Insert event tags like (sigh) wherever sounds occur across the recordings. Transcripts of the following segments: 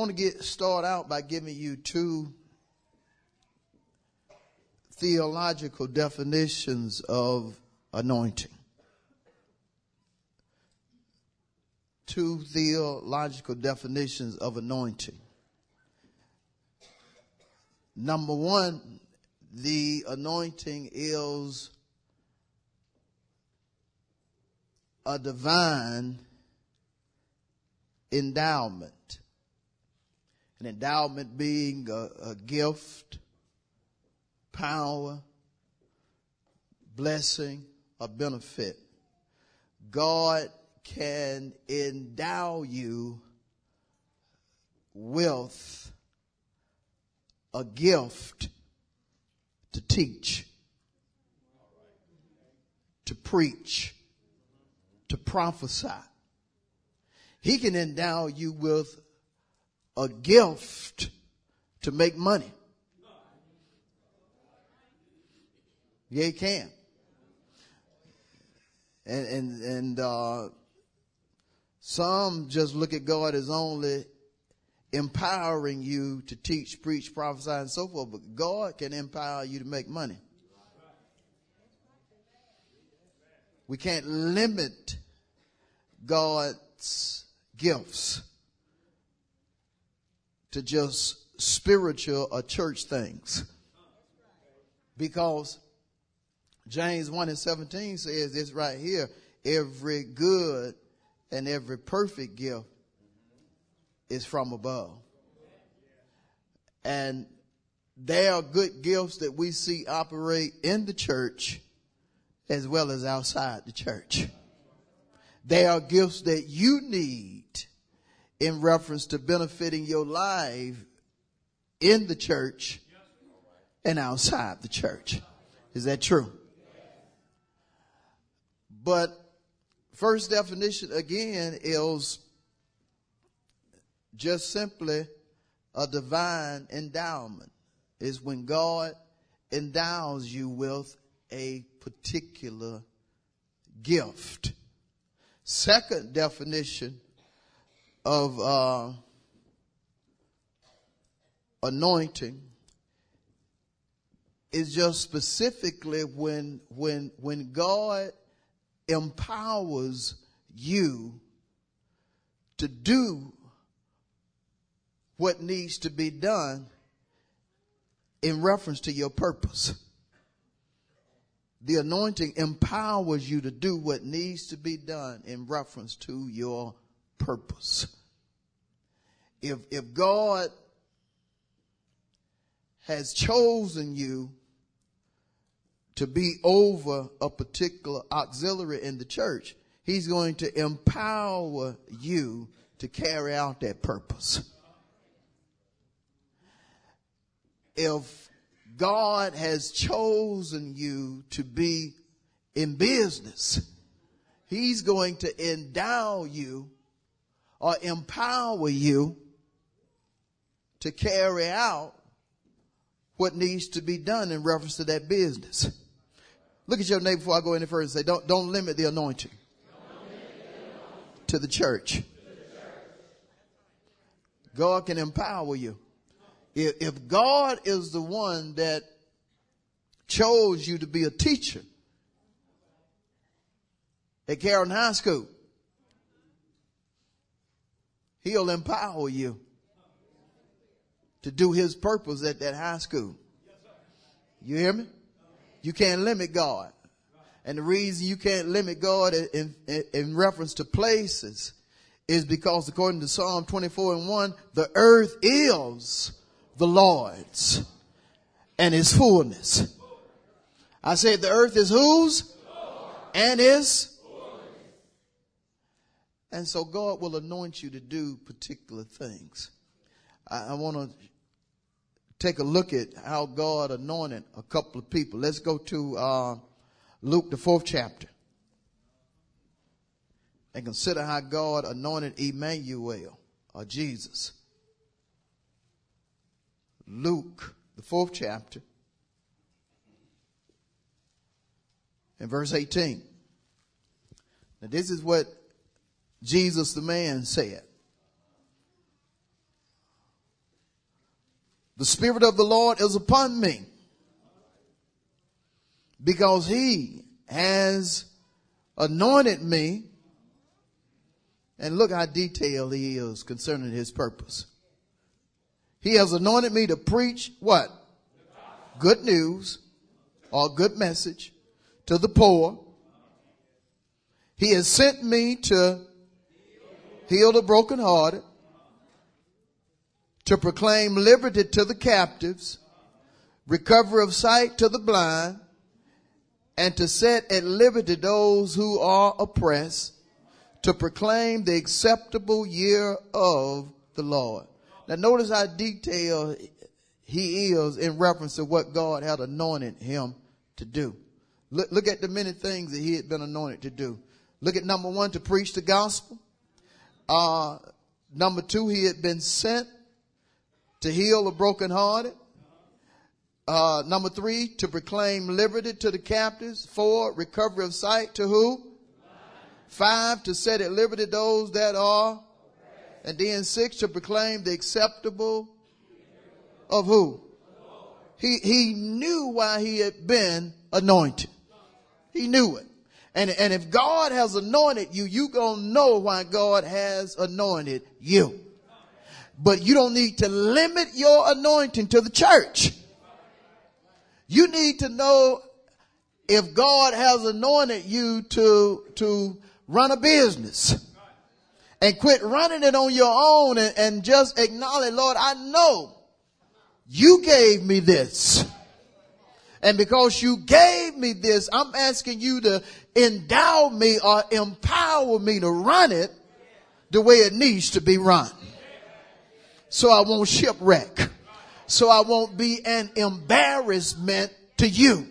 Want to get start out by giving you two theological definitions of anointing. Two theological definitions of anointing. Number one, the anointing is a divine endowment an endowment being a, a gift, power, blessing, a benefit. God can endow you with a gift to teach, to preach, to prophesy. He can endow you with a gift to make money. Yeah, he can. And and and uh, some just look at God as only empowering you to teach, preach, prophesy, and so forth. But God can empower you to make money. We can't limit God's gifts to just spiritual or church things. Because James 1 and 17 says this right here every good and every perfect gift is from above. And there are good gifts that we see operate in the church as well as outside the church. There are gifts that you need in reference to benefiting your life in the church and outside the church. Is that true? But first definition again is just simply a divine endowment is when God endows you with a particular gift. Second definition of uh, anointing is just specifically when when when God empowers you to do what needs to be done in reference to your purpose. The anointing empowers you to do what needs to be done in reference to your purpose. If, if God has chosen you to be over a particular auxiliary in the church, he's going to empower you to carry out that purpose. If God has chosen you to be in business, he's going to endow you or empower you to carry out what needs to be done in reference to that business. Look at your neighbor before I go any further and say, don't, don't limit the anointing, to the church. God can empower you. If, if God is the one that chose you to be a teacher at Carrollton High School, He'll empower you to do his purpose at that high school. You hear me? You can't limit God. And the reason you can't limit God in, in, in, reference to places is because according to Psalm 24 and 1, the earth is the Lord's and his fullness. I said the earth is whose? And is And so God will anoint you to do particular things. I, I want to take a look at how God anointed a couple of people. Let's go to uh, Luke, the fourth chapter, and consider how God anointed Emmanuel or Jesus. Luke, the fourth chapter, and verse 18. Now, this is what Jesus the man said. The Spirit of the Lord is upon me because he has anointed me. And look how detailed he is concerning his purpose. He has anointed me to preach what? Good news or good message to the poor. He has sent me to heal the brokenhearted, to proclaim liberty to the captives, recovery of sight to the blind, and to set at liberty those who are oppressed, to proclaim the acceptable year of the Lord. Now notice how detailed he is in reference to what God had anointed him to do. Look, look at the many things that he had been anointed to do. Look at number one, to preach the gospel. Uh, number two, he had been sent to heal the brokenhearted. Uh, number three, to proclaim liberty to the captives. Four, recovery of sight to who? Five, to set at liberty those that are. And then six, to proclaim the acceptable of who? He, he knew why he had been anointed. He knew it. And, and if God has anointed you, you gonna know why God has anointed you. But you don't need to limit your anointing to the church. You need to know if God has anointed you to, to run a business and quit running it on your own and, and just acknowledge, Lord, I know you gave me this. And because you gave me this, I'm asking you to endow me or empower me to run it the way it needs to be run. So I won't shipwreck. So I won't be an embarrassment to you.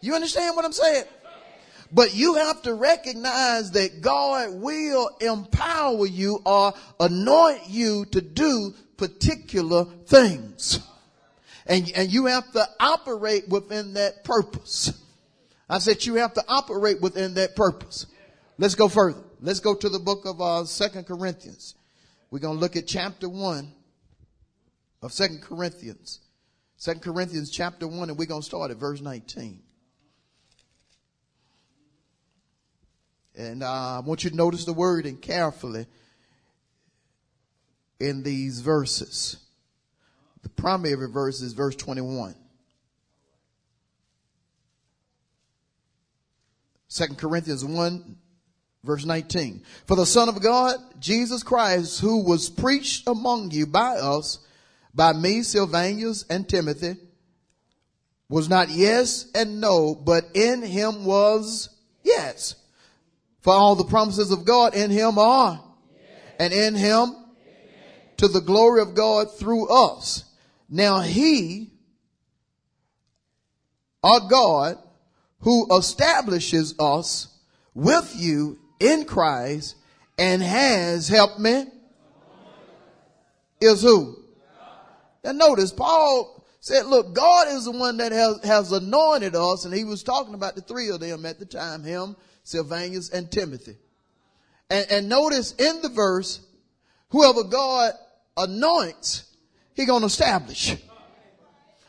You understand what I'm saying? But you have to recognize that God will empower you or anoint you to do particular things. And, and you have to operate within that purpose. I said you have to operate within that purpose. Let's go further. Let's go to the book of uh, Second Corinthians. We're going to look at chapter 1 of Second Corinthians. Second Corinthians chapter 1 and we're going to start at verse 19. And uh, I want you to notice the wording carefully in these verses. The primary verse is verse 21. 2 Corinthians 1 verse 19. For the Son of God, Jesus Christ, who was preached among you by us, by me, Silvanus and Timothy, was not yes and no, but in him was yes. For all the promises of God in him are, and in him to the glory of God through us. Now he, our God, who establishes us with you in Christ and has helped me is who? Now notice Paul said, look, God is the one that has, has anointed us. And he was talking about the three of them at the time, him, Silvanus, and Timothy. And, and notice in the verse, whoever God anoints, he gonna establish.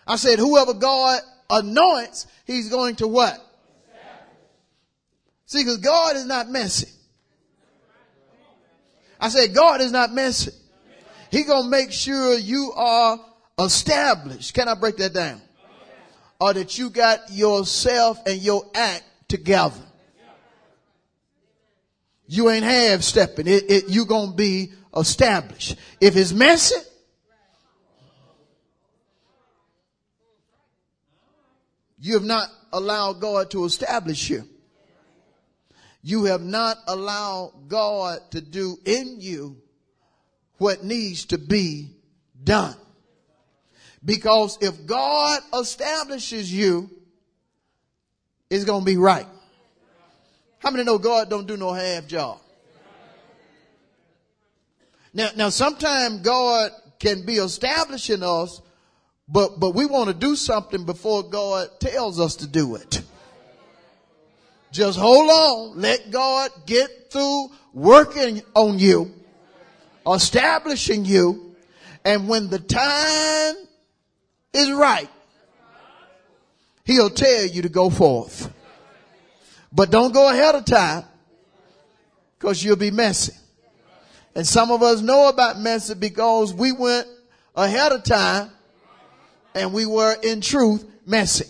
I said, whoever God anoints, he's going to what? See, because God is not messy. I said, God is not messy. He gonna make sure you are established. Can I break that down? Or that you got yourself and your act together. You ain't half stepping. It, it, you gonna be established. If it's messy, you have not allowed God to establish you. you have not allowed God to do in you what needs to be done. Because if God establishes you, it's going to be right. How many know God don't do no half job? Now, now sometimes God can be establishing us, but, but we want to do something before God tells us to do it. Just hold on. Let God get through working on you, establishing you. And when the time is right, he'll tell you to go forth. But don't go ahead of time because you'll be messy. And some of us know about messy because we went ahead of time and we were in truth messy.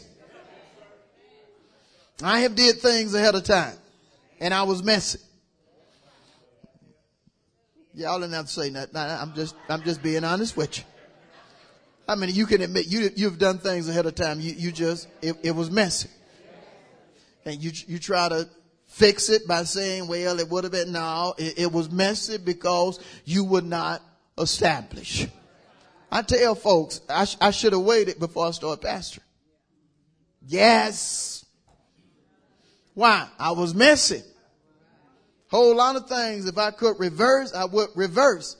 I have did things ahead of time and I was messy. Y'all didn't have to say that. I'm just, I'm just being honest with you. I mean, you can admit you, you've done things ahead of time. You, you just, it, it was messy. And you, you try to fix it by saying, well, it would have been, no, it, it was messy because you would not establish. I tell folks, I, sh- I should have waited before I started pastoring. Yes. Why? I was messy. Whole lot of things. If I could reverse, I would reverse.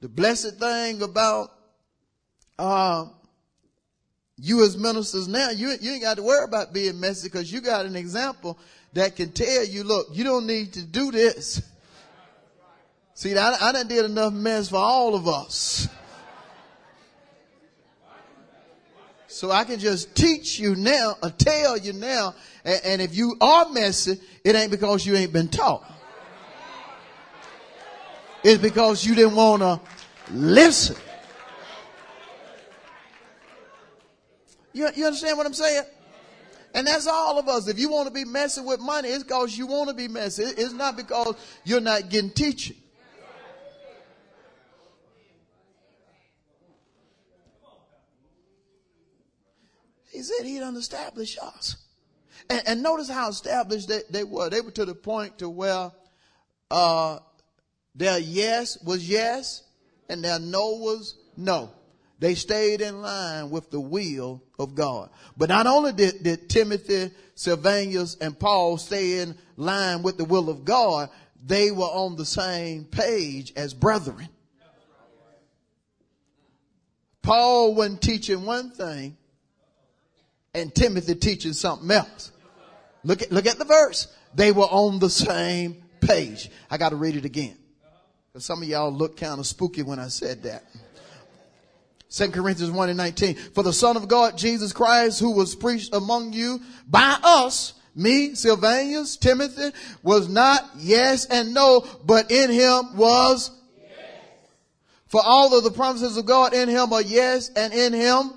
The blessed thing about uh, you as ministers now, you, you ain't got to worry about being messy because you got an example that can tell you, look, you don't need to do this. See, I, I done did enough mess for all of us. So I can just teach you now or tell you now. And, and if you are messy, it ain't because you ain't been taught. It's because you didn't want to listen. You, you understand what I'm saying? And that's all of us. If you want to be messing with money, it's because you want to be messy. It's not because you're not getting teaching. He said he'd establish us. And, and, notice how established they, they, were. They were to the point to where uh, their yes was yes and their no was no. They stayed in line with the will of God. But not only did, did Timothy, Silvanus, and Paul stay in line with the will of God, they were on the same page as brethren. Paul wasn't teaching one thing and Timothy teaching something else. Look at, look at the verse. They were on the same page. I got to read it again. Because some of y'all look kind of spooky when I said that. 2 Corinthians 1 and 19. For the Son of God, Jesus Christ, who was preached among you by us, me, Silvanus, Timothy, was not yes and no, but in him was yes. For all of the promises of God in him are yes, and in him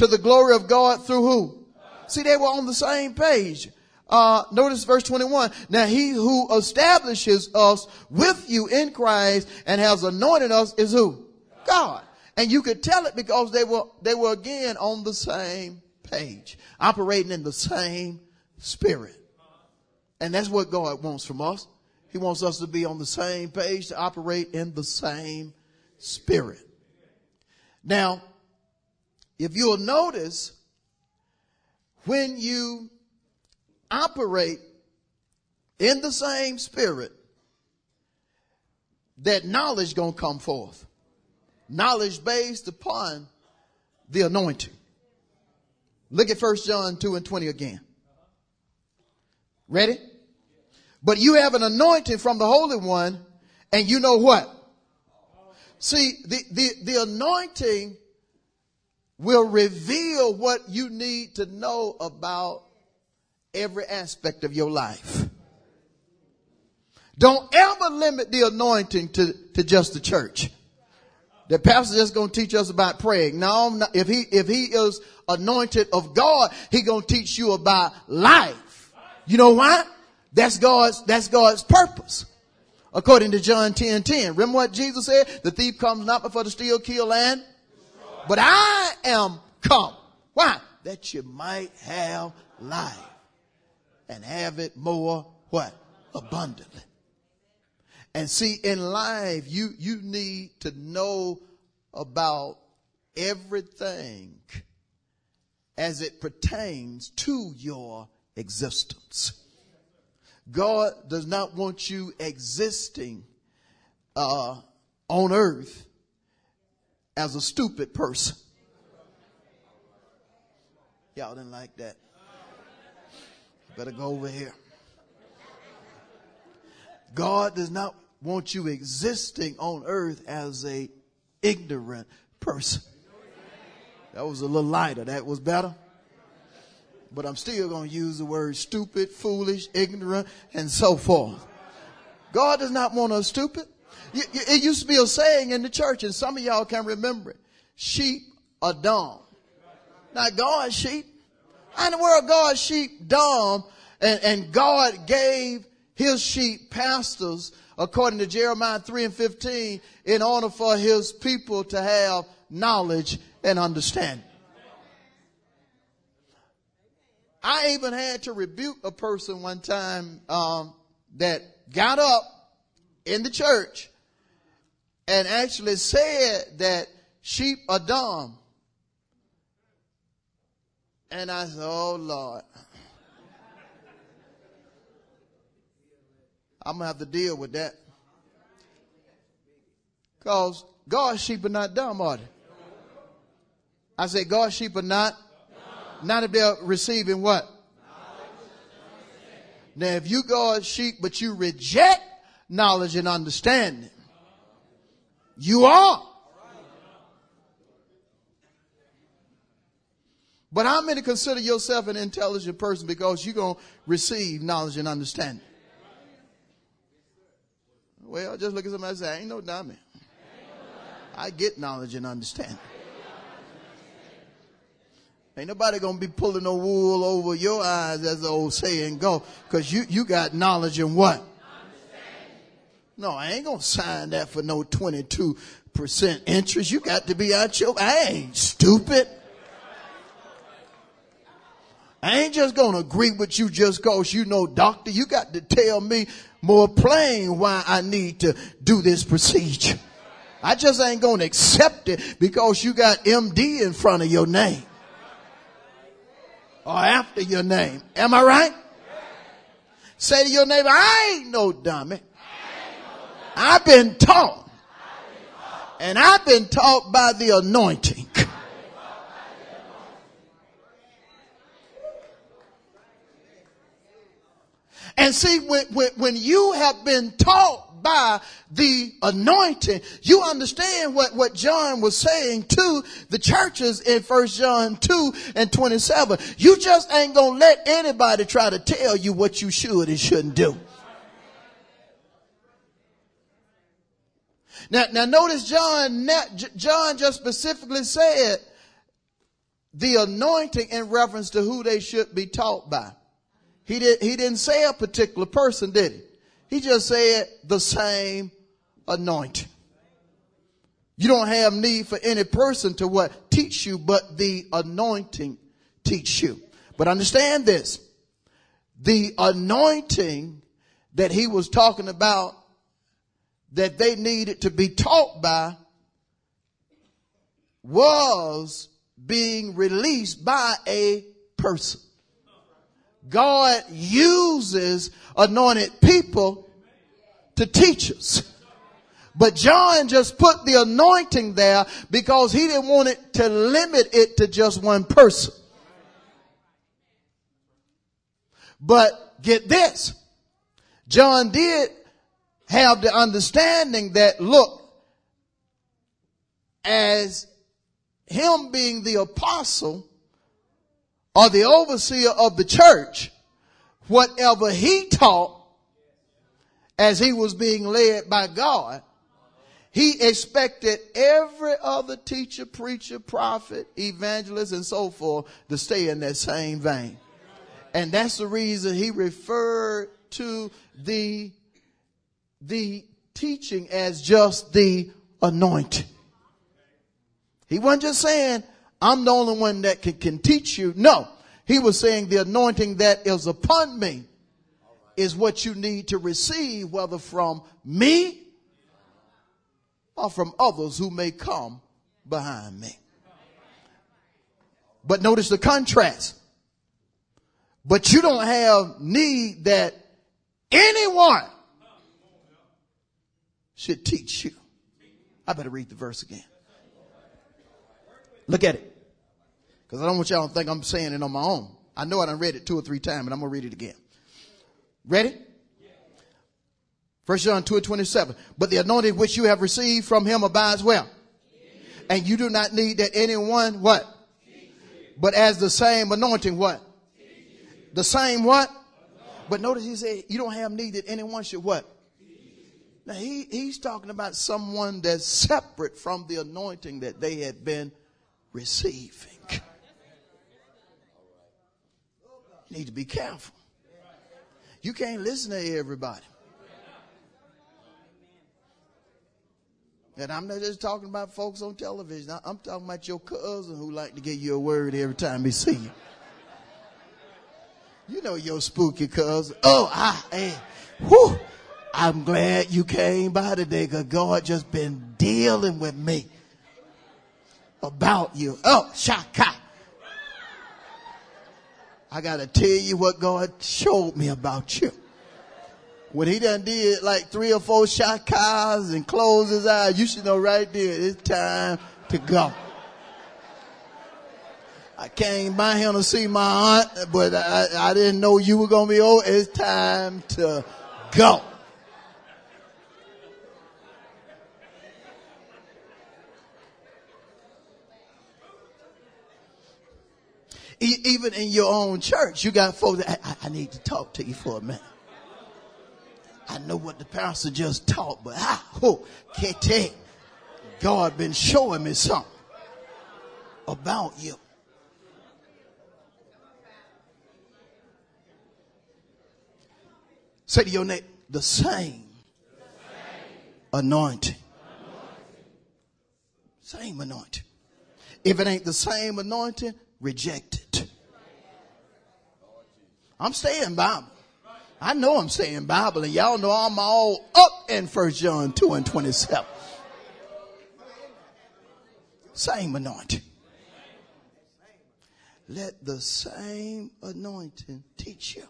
to the glory of God through who? See, they were on the same page. Uh, notice verse 21. Now he who establishes us with you in Christ and has anointed us is who? God. And you could tell it because they were, they were again on the same page, operating in the same spirit. And that's what God wants from us. He wants us to be on the same page, to operate in the same spirit. Now, if you'll notice, when you operate in the same spirit, that knowledge gonna come forth. Knowledge based upon the anointing. Look at 1 John 2 and 20 again. Ready? But you have an anointing from the Holy One, and you know what? See, the, the, the anointing will reveal what you need to know about every aspect of your life. Don't ever limit the anointing to, to just the church. The pastor just gonna teach us about praying. No, if he, if he is anointed of God, he gonna teach you about life. You know why? That's God's, that's God's purpose. According to John 10, 10. Remember what Jesus said? The thief comes not before to steal, kill, and but I am come. Why? That you might have life and have it more what? Abundantly. And see, in life, you, you need to know about everything as it pertains to your existence. God does not want you existing uh, on earth as a stupid person. Y'all didn't like that. Better go over here. God does not want you existing on earth as a ignorant person. That was a little lighter. That was better. But I'm still going to use the word stupid, foolish, ignorant, and so forth. God does not want us stupid. It used to be a saying in the church, and some of y'all can remember it. Sheep are dumb. Not God's sheep. How in the world God's sheep dumb and, and God gave his sheep pastors according to Jeremiah 3 and 15 in order for his people to have knowledge and understanding. I even had to rebuke a person one time um, that got up in the church and actually said that sheep are dumb. And I said, Oh Lord. I'm to have to deal with that. Because God's sheep are not dumb, are they? I said, God's sheep are not. Not if they're receiving what? Now, if you God's sheep, but you reject knowledge and understanding, you are. But how many consider yourself an intelligent person because you're going to receive knowledge and understanding? Well, just look at somebody and say, I ain't no dummy. I get knowledge and understanding. Ain't nobody gonna be pulling no wool over your eyes, as the old saying go, cause you, you got knowledge and what? No, I ain't gonna sign that for no 22% interest. You got to be out your, I ain't stupid. I ain't just gonna agree with you just cause you know doctor. You got to tell me more plain why I need to do this procedure. I just ain't gonna accept it because you got MD in front of your name. Or after your name. Am I right? Say to your neighbor, I ain't no dummy. I've been taught. And I've been taught by the anointing. And see, when, when, when you have been taught by the anointing, you understand what, what John was saying to the churches in First John 2 and 27. You just ain't gonna let anybody try to tell you what you should and shouldn't do. Now, now notice John, John just specifically said the anointing in reference to who they should be taught by. He, did, he didn't say a particular person, did he? He just said the same anointing. You don't have need for any person to what? Teach you, but the anointing teach you. But understand this. The anointing that he was talking about that they needed to be taught by was being released by a person. God uses anointed people to teach us. But John just put the anointing there because he didn't want it to limit it to just one person. But get this. John did have the understanding that look, as him being the apostle, or the overseer of the church, whatever he taught as he was being led by God, he expected every other teacher, preacher, prophet, evangelist, and so forth to stay in that same vein. And that's the reason he referred to the, the teaching as just the anointing. He wasn't just saying, I'm the only one that can, can teach you. No. He was saying the anointing that is upon me is what you need to receive, whether from me or from others who may come behind me. But notice the contrast. But you don't have need that anyone should teach you. I better read the verse again. Look at it. Because I don't want y'all to think I'm saying it on my own. I know I done read it two or three times, but I'm going to read it again. Ready? First John 2 and 27. But the anointing which you have received from him abides well. And you do not need that anyone what? But as the same anointing what? The same what? But notice he said you don't have need that anyone should what? Now he, he's talking about someone that's separate from the anointing that they had been receiving. You need to be careful. You can't listen to everybody. And I'm not just talking about folks on television. I'm talking about your cousin who like to get you a word every time he see you. You know your spooky cousin. Oh, I, hey, whew, I'm glad you came by today because God just been dealing with me about you. Oh, shaka. I gotta tell you what God showed me about you. When he done did like three or four shakas and closed his eyes, you should know right there, it's time to go. I came by here to see my aunt, but I, I didn't know you were gonna be old. It's time to go. Even in your own church, you got folks that I, I, need to talk to you for a minute. I know what the pastor just taught, but ah, oh, can't God been showing me something about you. Say to your neighbor, the same, anointing. Same anointing. If it ain't the same anointing, reject it. I'm staying Bible. I know I'm saying Bible and y'all know I'm all up in First John 2 and 27. Same anointing. Let the same anointing teach you.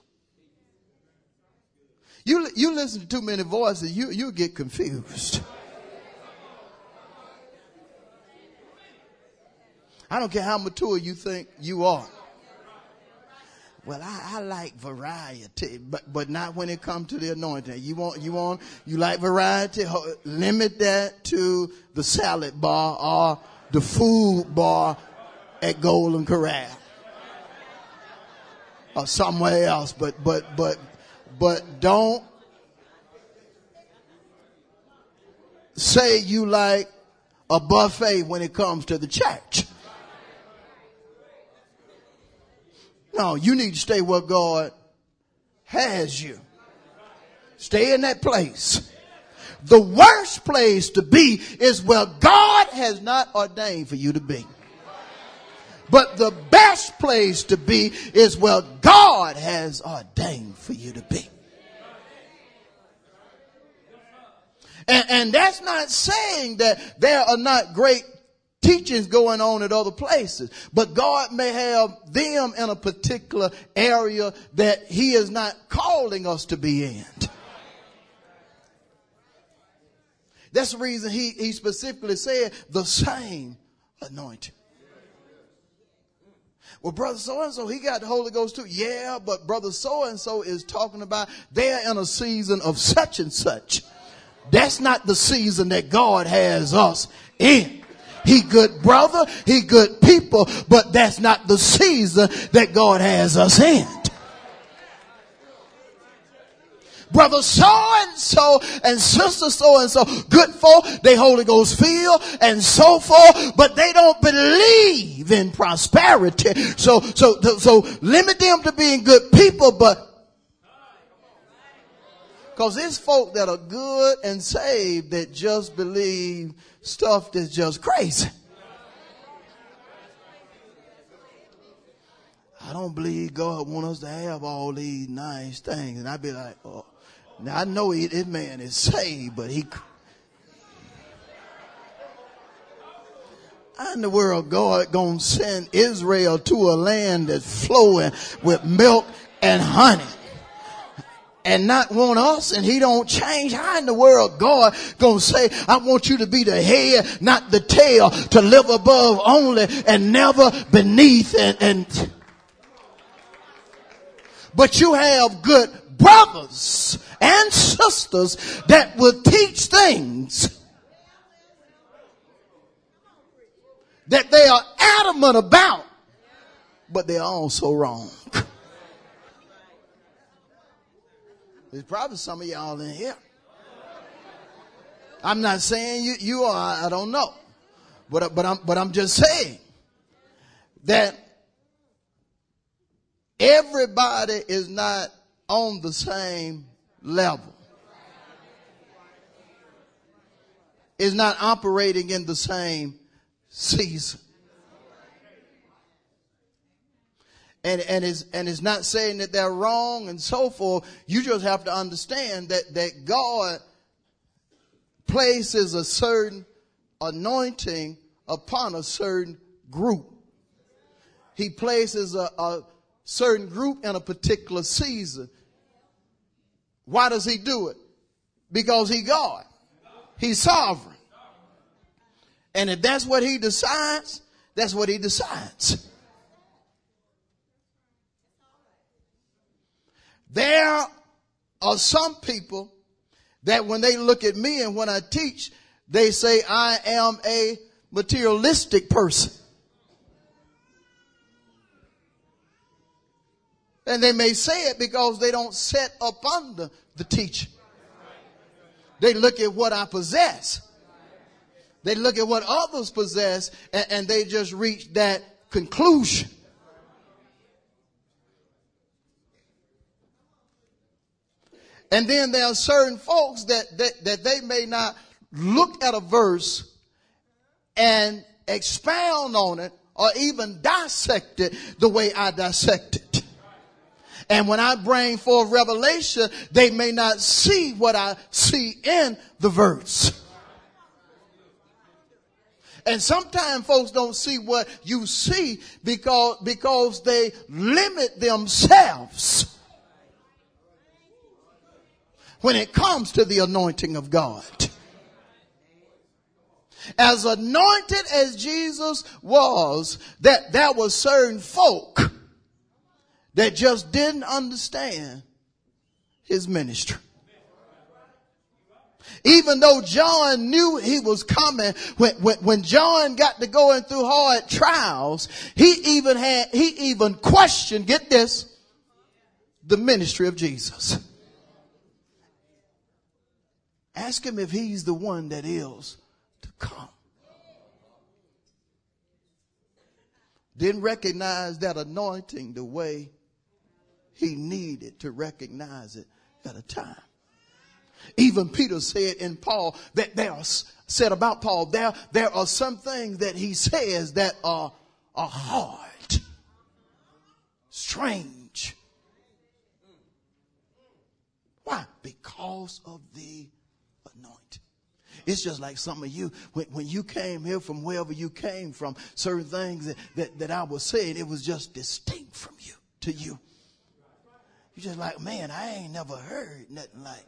You, you listen to too many voices, you, you get confused. I don't care how mature you think you are. Well, I, I, like variety, but but not when it comes to the anointing. You want you want you like variety. Limit that to the salad bar or the food bar at Golden Corral or somewhere else. But but but but don't say you like a buffet when it comes to the church. No, you need to stay where God has you. Stay in that place. The worst place to be is where God has not ordained for you to be. But the best place to be is where God has ordained for you to be. And, and that's not saying that there are not great teachings going on at other places. But God may have them in a particular area that He is not calling us to be in. That's the reason he, he specifically said the same anointing. Well, brother so and so, he got the Holy Ghost too. Yeah, but brother so and so is talking about they're in a season of such and such. That's not the season that God has us in. He good brother, he good people, but that's not the season that God has us in. brother so and so and sister so and so, good folk, they Holy Ghost feel and so forth, but they don't believe in prosperity. So, so, so limit them to being good people, but because it's folk that are good and saved that just believe stuff that's just crazy. I don't believe God want us to have all these nice things. And I'd be like, oh, now I know he, this man is saved, but he, how in the world God gonna send Israel to a land that's flowing with milk and honey? And not want us and he don't change. How in the world God gonna say, I want you to be the head, not the tail, to live above only and never beneath and, and (laughs) but you have good brothers and sisters that will teach things that they are adamant about, but they're also wrong. (laughs) There's probably some of y'all in here. I'm not saying you, you are, I don't know. But, but I'm, but I'm just saying that everybody is not on the same level. Is not operating in the same season. And and is and is not saying that they're wrong and so forth. You just have to understand that that God places a certain anointing upon a certain group. He places a, a certain group in a particular season. Why does he do it? Because he God. He's sovereign. And if that's what he decides, that's what he decides. There are some people that when they look at me and when I teach, they say I am a materialistic person. And they may say it because they don't set up under the teaching. They look at what I possess. They look at what others possess and, and they just reach that conclusion. And then there are certain folks that, that, that they may not look at a verse and expound on it or even dissect it the way I dissect it. And when I bring forth revelation, they may not see what I see in the verse. And sometimes folks don't see what you see because, because they limit themselves when it comes to the anointing of God. As anointed as Jesus was, that there were certain folk that just didn't understand his ministry. Even though John knew he was coming, when, when, when, John got to going through hard trials, he even had, he even questioned, get this, the ministry of Jesus. Ask him if he's the one that is to come. Didn't recognize that anointing the way he needed to recognize it at a time. Even Peter said in Paul that there are, said about Paul, there, there are some things that he says that are, are hard, strange. Why? Because of the it's just like some of you, when, when you came here from wherever you came from, certain things that, that, that I was saying, it was just distinct from you, to you. You're just like, man, I ain't never heard nothing like.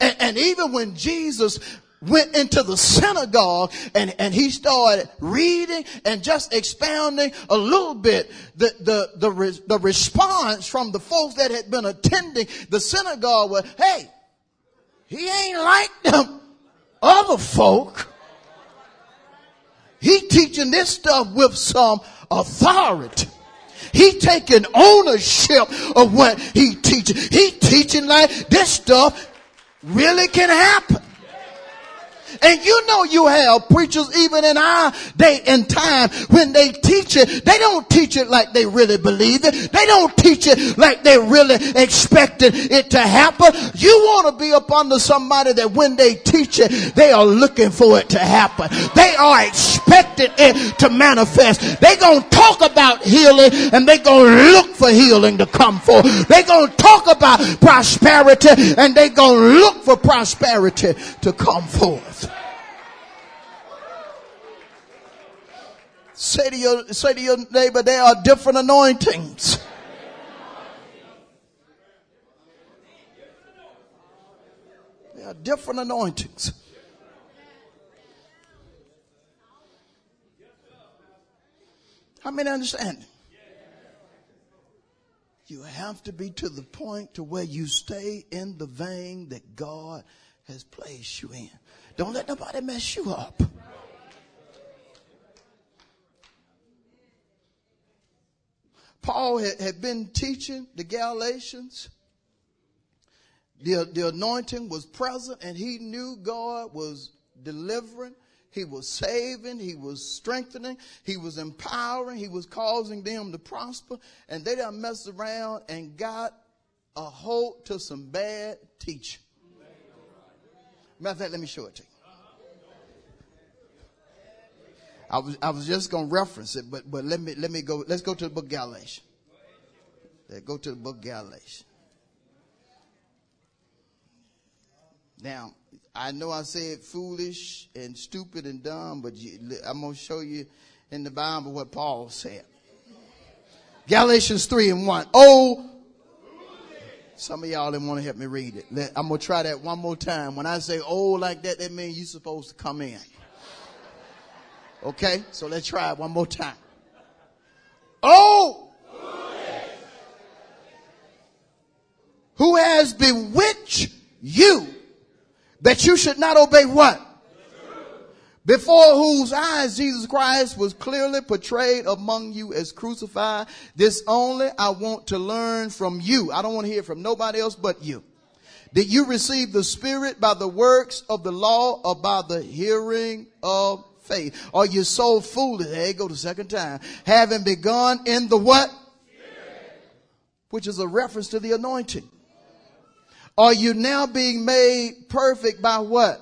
And, and even when Jesus went into the synagogue and, and he started reading and just expounding a little bit the, the, the, the response from the folks that had been attending the synagogue was, hey, he ain't like them other folk. He teaching this stuff with some authority. He taking ownership of what he teaching. He teaching like this stuff really can happen. And you know you have preachers even in our day and time when they teach it, they don't teach it like they really believe it. They don't teach it like they really expected it to happen. You want to be up under somebody that when they teach it, they are looking for it to happen. They are expecting it to manifest. They gonna talk about healing and they gonna look for healing to come forth. They gonna talk about prosperity and they gonna look for prosperity to come forth. Say to your, say to your neighbor, there are different anointings. There are different anointings. How many understand? You have to be to the point to where you stay in the vein that God has placed you in. Don't let nobody mess you up. Paul had, had been teaching the Galatians. The, the anointing was present and he knew God was delivering. He was saving. He was strengthening. He was empowering. He was causing them to prosper. And they done messed around and got a hold to some bad teaching. Matter of fact, let me show it to you. I was I was just gonna reference it, but but let me let me go. Let's go to the book of Galatians. Let's go to the book of Galatians. Now, I know I said foolish and stupid and dumb, but you, I'm gonna show you in the Bible what Paul said. Galatians 3 and 1. Oh, some of y'all didn't want to help me read it. I'm going to try that one more time. When I say oh like that, that means you're supposed to come in. Okay, so let's try it one more time. Oh! Who has bewitched you that you should not obey what? Before whose eyes Jesus Christ was clearly portrayed among you as crucified. This only I want to learn from you. I don't want to hear from nobody else but you. Did you receive the Spirit by the works of the law or by the hearing of faith? Are you so foolish? Hey, go the second time. Having begun in the what? Spirit. Which is a reference to the anointing. Are you now being made perfect by what?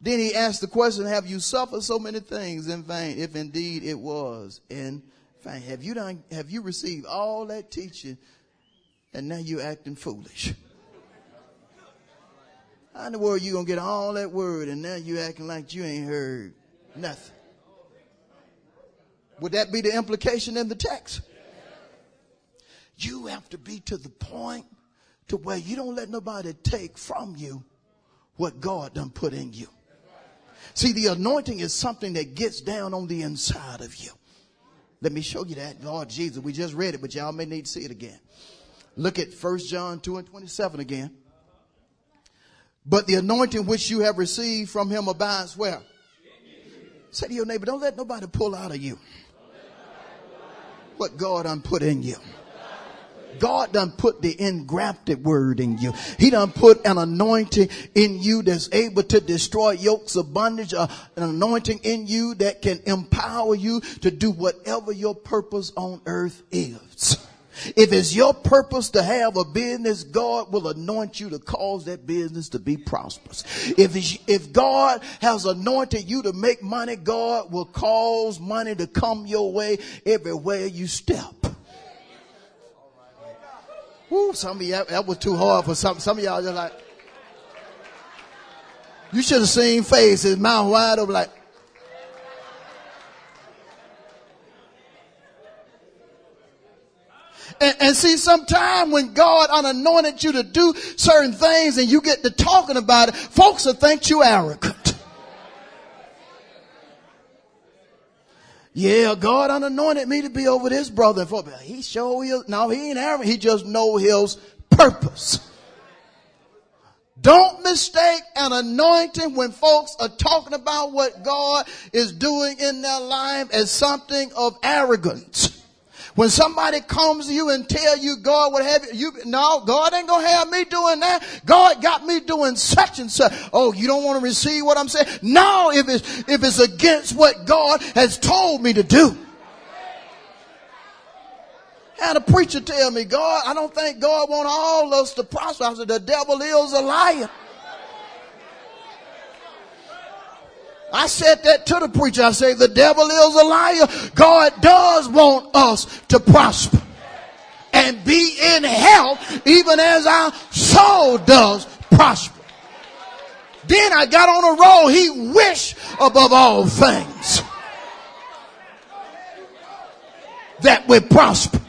Then he asked the question, have you suffered so many things in vain? If indeed it was in vain. Have you done, have you received all that teaching and now you're acting foolish? How in the world you gonna get all that word and now you acting like you ain't heard nothing? Would that be the implication in the text? You have to be to the point to where you don't let nobody take from you what God done put in you. See, the anointing is something that gets down on the inside of you. Let me show you that. Lord Jesus, we just read it, but y'all may need to see it again. Look at 1 John 2 and 27 again. But the anointing which you have received from him abides where? Say to your neighbor, don't let nobody pull out of you what God done put in you. God done put the engrafted word in you. He done put an anointing in you that's able to destroy yokes of bondage, uh, an anointing in you that can empower you to do whatever your purpose on earth is. If it's your purpose to have a business, God will anoint you to cause that business to be prosperous. If if God has anointed you to make money, God will cause money to come your way everywhere you step. Woo, some of y'all, that was too hard for some, some of y'all just like, you should have seen face, his mouth wide open like, And, see, sometime when God unanointed you to do certain things and you get to talking about it, folks will think you arrogant. Yeah, God unanointed me to be over this brother. He show his, no, he ain't arrogant. He just know his purpose. Don't mistake an anointing when folks are talking about what God is doing in their life as something of arrogance. When somebody comes to you and tell you God would have you, no, God ain't gonna have me doing that. God got me doing such and such. Oh, you don't want to receive what I'm saying? No, if it's, if it's against what God has told me to do. Had a preacher tell me, God, I don't think God want all us to prosper. I said, the devil is a liar. I said that to the preacher. I say, the devil is a liar. God does want us to prosper and be in health even as our soul does prosper. Then I got on a roll. He wished above all things that we prosper.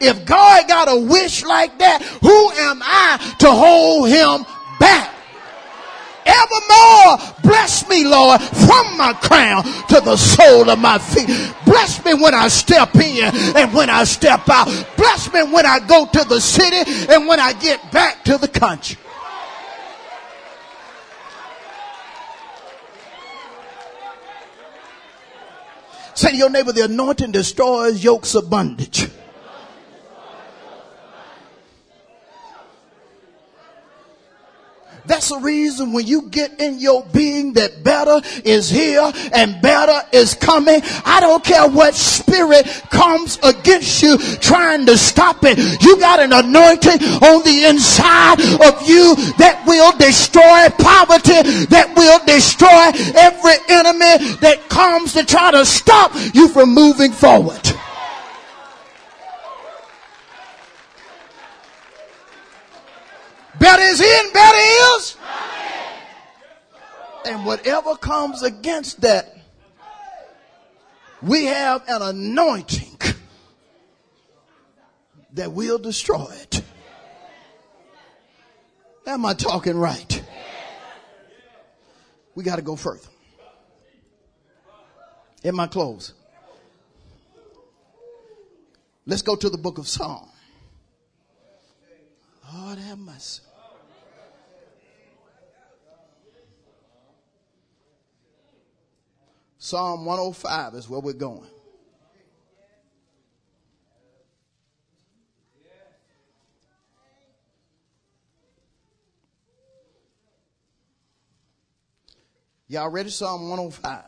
If God got a wish like that, who am I to hold him back? Evermore. Bless me, Lord, from my crown to the sole of my feet. Bless me when I step in and when I step out. Bless me when I go to the city and when I get back to the country. Say to your neighbor, the anointing destroys yokes of bondage. That's the reason when you get in your being that better is here and better is coming. I don't care what spirit comes against you trying to stop it. You got an anointing on the inside of you that will destroy poverty, that will destroy every enemy that comes to try to stop you from moving forward. Better is in, better is. And whatever comes against that, we have an anointing that will destroy it. Am I talking right? We got to go further. In my clothes. Let's go to the book of Psalm. Lord have mercy. Psalm 105 is where we're going. Y'all ready? Psalm 105.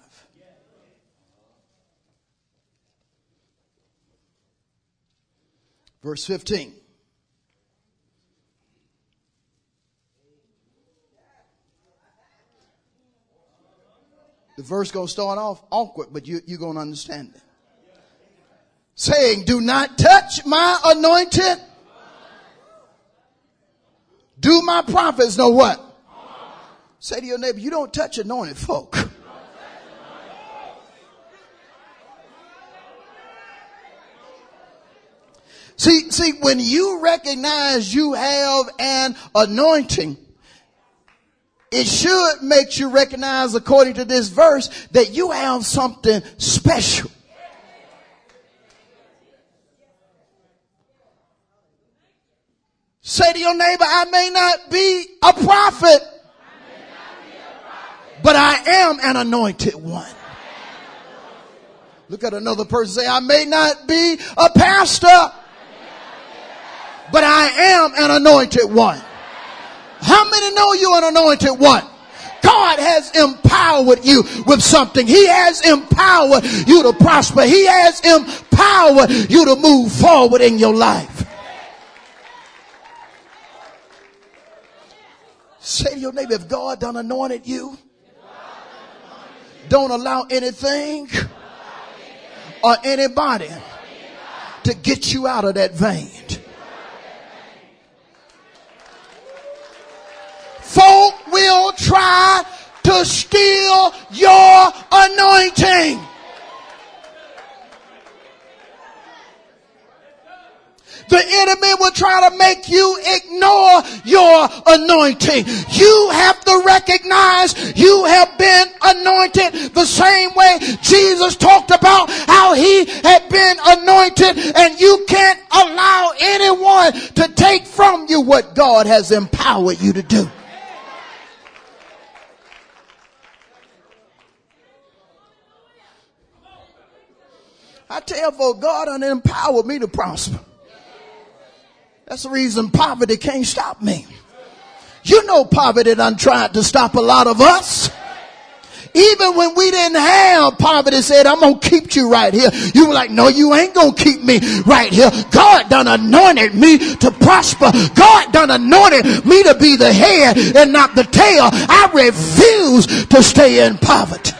Verse 15. The verse gonna start off awkward, but you, you're gonna understand it. Saying, do not touch my anointed. Do my prophets know what? Say to your neighbor, you don't touch anointed folk. See, see, when you recognize you have an anointing, it should make you recognize, according to this verse, that you have something special. Say to your neighbor, I may not be a prophet, but I am an anointed one. Look at another person say, I may not be a pastor, but I am an anointed one. How many know you're an anointed one? God has empowered you with something. He has empowered you to prosper. He has empowered you to move forward in your life. Say to your neighbor, if God done anointed you, don't allow anything or anybody to get you out of that vein. Folk will try to steal your anointing. The enemy will try to make you ignore your anointing. You have to recognize you have been anointed the same way Jesus talked about how he had been anointed and you can't allow anyone to take from you what God has empowered you to do. I tell folks, God done empowered me to prosper. That's the reason poverty can't stop me. You know poverty done tried to stop a lot of us. Even when we didn't have poverty said, I'm to keep you right here. You were like, no, you ain't to keep me right here. God done anointed me to prosper. God done anointed me to be the head and not the tail. I refuse to stay in poverty.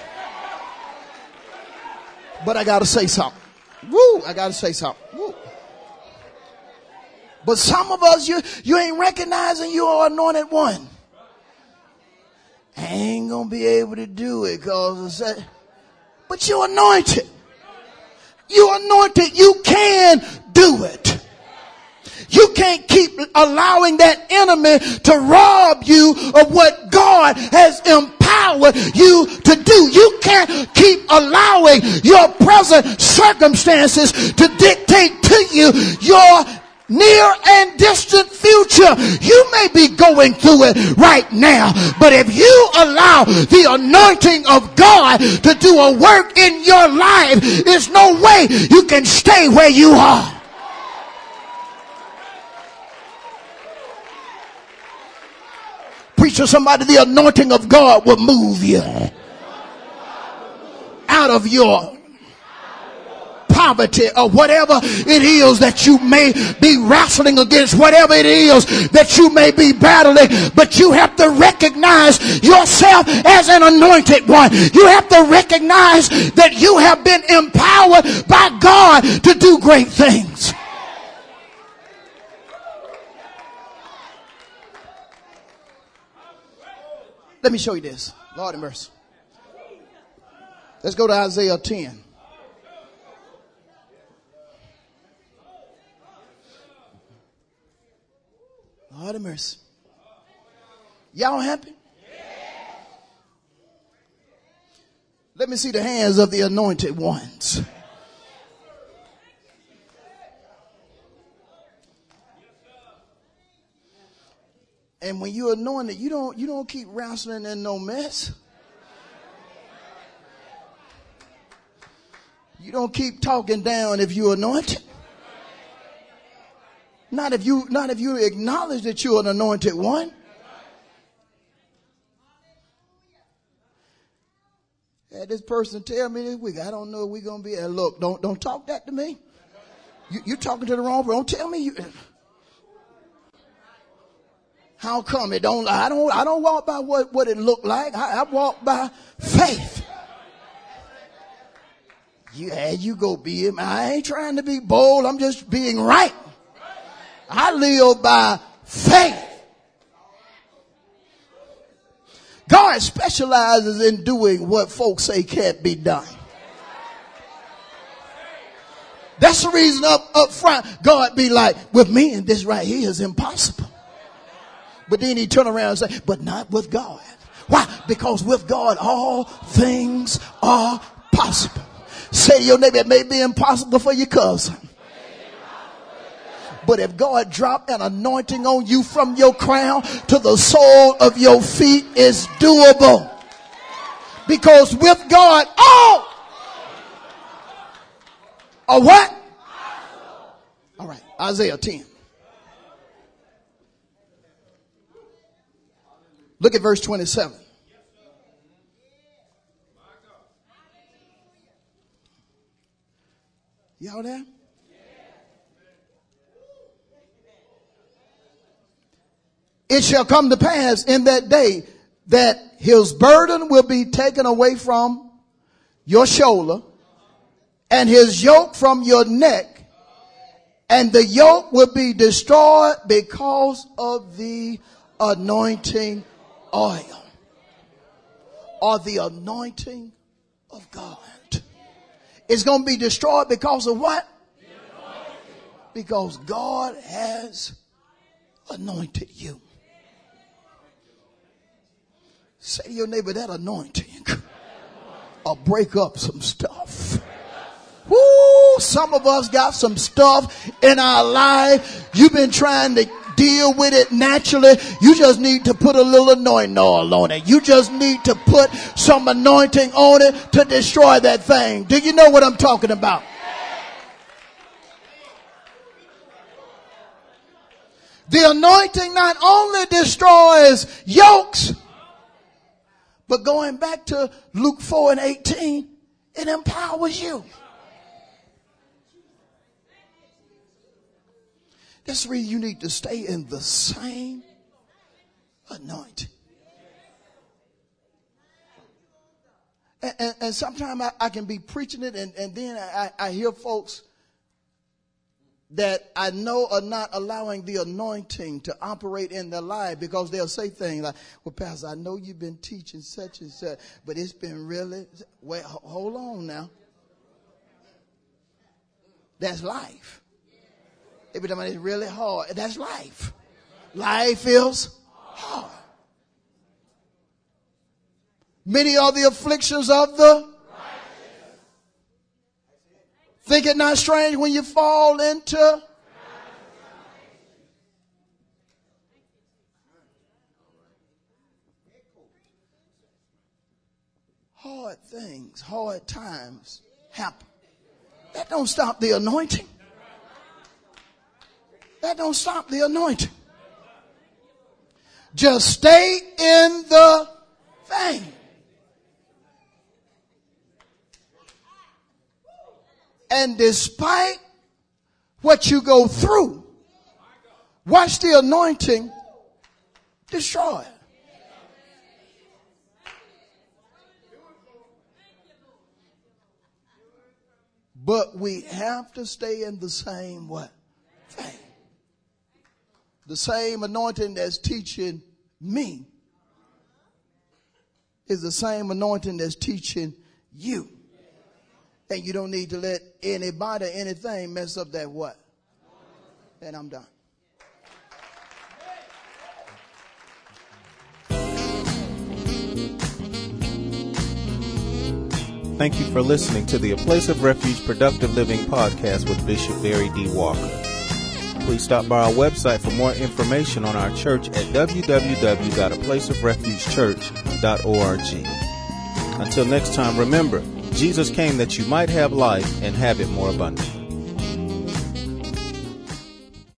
But I got to say something. Woo, I got to say something. Woo. But some of us, you, you ain't recognizing you're anointed one. I ain't gonna be able to do it because that. But you're anointed. You're anointed. You can do it. You can't keep allowing that enemy to rob you of what God has empowered you to do. You can't keep allowing your present circumstances to dictate to you your near and distant future. You may be going through it right now, but if you allow the anointing of God to do a work in your life, there's no way you can stay where you are. Preacher, somebody, the anointing of God will move you out of your poverty or whatever it is that you may be wrestling against, whatever it is that you may be battling, but you have to recognize yourself as an anointed one. You have to recognize that you have been empowered by God to do great things. Let me show you this. Lord have mercy. Let's go to Isaiah 10. Lord of mercy. Y'all happy? Let me see the hands of the anointed ones. And when you're anointed, you don't you don't keep wrestling in no mess. You don't keep talking down if you're anointed. Not if you, not if you acknowledge that you're an anointed one. Had this person tell me this week, I don't know if we're gonna be. Look, don't don't talk that to me. You, you're talking to the wrong person. Don't tell me you. How come it don't? I don't. I don't walk by what what it looked like. I, I walk by faith. You, yeah, you go be him. I ain't trying to be bold. I'm just being right. I live by faith. God specializes in doing what folks say can't be done. That's the reason up, up front, God be like, with me and this right here is impossible. But then he turn around and say, but not with God. Why? Because with God, all things are possible. Say to your neighbor, it may be impossible for your cousin. But if God dropped an anointing on you from your crown to the sole of your feet, it's doable. Because with God, all are what? All right, Isaiah 10. Look at verse 27. Y'all there? It shall come to pass in that day that his burden will be taken away from your shoulder and his yoke from your neck and the yoke will be destroyed because of the anointing oil or the anointing of God. is going to be destroyed because of what? Because God has anointed you. Say to your neighbor, that anointing will break up some stuff. Woo, some of us got some stuff in our life. You've been trying to deal with it naturally. You just need to put a little anointing oil on it. You just need to put some anointing on it to destroy that thing. Do you know what I'm talking about? The anointing not only destroys yokes, but going back to Luke 4 and 18, it empowers you. That's the reason you need to stay in the same anointing. And, and, and sometimes I, I, can be preaching it, and, and then I, I hear folks that I know are not allowing the anointing to operate in their life because they'll say things like, Well, Pastor, I know you've been teaching such and such, but it's been really, wait, hold on now. That's life. Every time it's really hard, that's life. Life is hard. Many are the afflictions of the righteous. Think it not strange when you fall into hard things, hard times happen. That don't stop the anointing. That don't stop the anointing. Just stay in the vein. And despite what you go through, watch the anointing destroy. But we have to stay in the same what? Thing. The same anointing that's teaching me is the same anointing that's teaching you. And you don't need to let anybody, anything mess up that what? And I'm done. Thank you for listening to the A Place of Refuge Productive Living podcast with Bishop Barry D. Walker. Please stop by our website for more information on our church at www.aplaceofrefugechurch.org. Until next time, remember, Jesus came that you might have life and have it more abundantly.